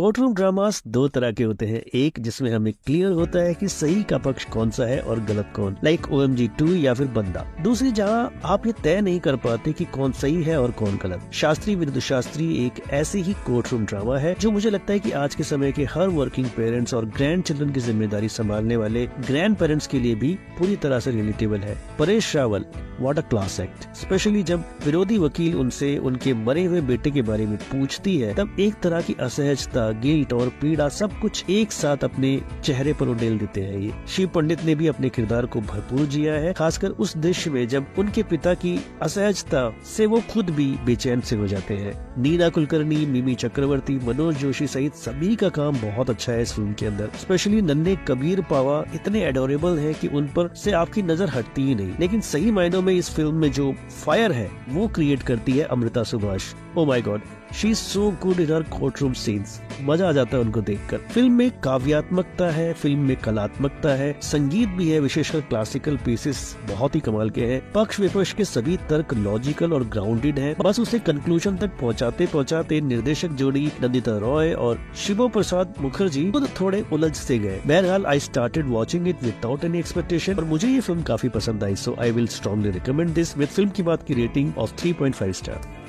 Court room dramas दो तरह के होते हैं। एक जिसमें हमें क्लियर होता है कि सही का पक्ष कौन सा है और गलत कौन like O M G two या फिर बंदा। दूसरी जहाँ आप ये तय नहीं कर पाते कि कौन सही है और कौन गलत। शास्त्री विरुद्ध शास्त्री एक ऐसी ही कोर्टरूम ड्रामा है, जो मुझे लगता है कि आज के समय के हर वर्किंग पेरेंट्स और ग्रैंड चिल्ड्रन की ज़िम्मेदारी संभालने वाले ग्रैंड पेरेंट्स के लिए भी पूरी तरह से रिलेटेबल है। Paresh Rawal what a class act specially जब विरोधी वकील उनसे उनके मरे हुए बेटे के बारे में पूछती है, तब एक तरह की असहजता गिल्ट और पीड़ा सब कुछ एक साथ अपने चेहरे पर उडेल देते हैं। ये शिव पंडित ने भी अपने किरदार को भरपूर जिया है, खासकर उस दृश्य में जब उनके पिता की असहजता से वो खुद भी बेचैन से हो जाते हैं। नीना कुलकर्णी, मिमी चक्रवर्ती, मनोज जोशी सहित सभी का काम बहुत अच्छा है इस फ़िल्म के अंदर। स्पेशली नन्हे कबीर पावा इतने एडोरेबल है की उन पर से आपकी नज़र हटती ही नहीं। लेकिन सही मायनों में इस फ़िल्म में जो फायर है, वो क्रिएट करती है Amrita Subhash. Oh my god she is so good in her courtroom scenes मज़ा आ जाता है उनको देखकर। फ़िल्म में काव्यात्मकता है, फ़िल्म में कलात्मकता है, संगीत भी है, विशेषकर क्लासिकल पीसेस बहुत ही कमाल के हैं। पक्ष विपक्ष के सभी तर्क लॉजिकल और ग्राउंडेड हैं। बस उसे कंक्लूजन तक पहुंचाते पहुंचाते निर्देशक जोड़ी नंदिता रॉय और शिवो प्रसाद मुखर्जी खुद थोड़े उलझ से गए। बहरहाल I started watching it without any expectation और मुझे ये फ़िल्म काफ़ी पसंद आई so I will strongly recommend this with फ़िल्म की बात की रेटिंग ऑफ़ 3.5 स्टार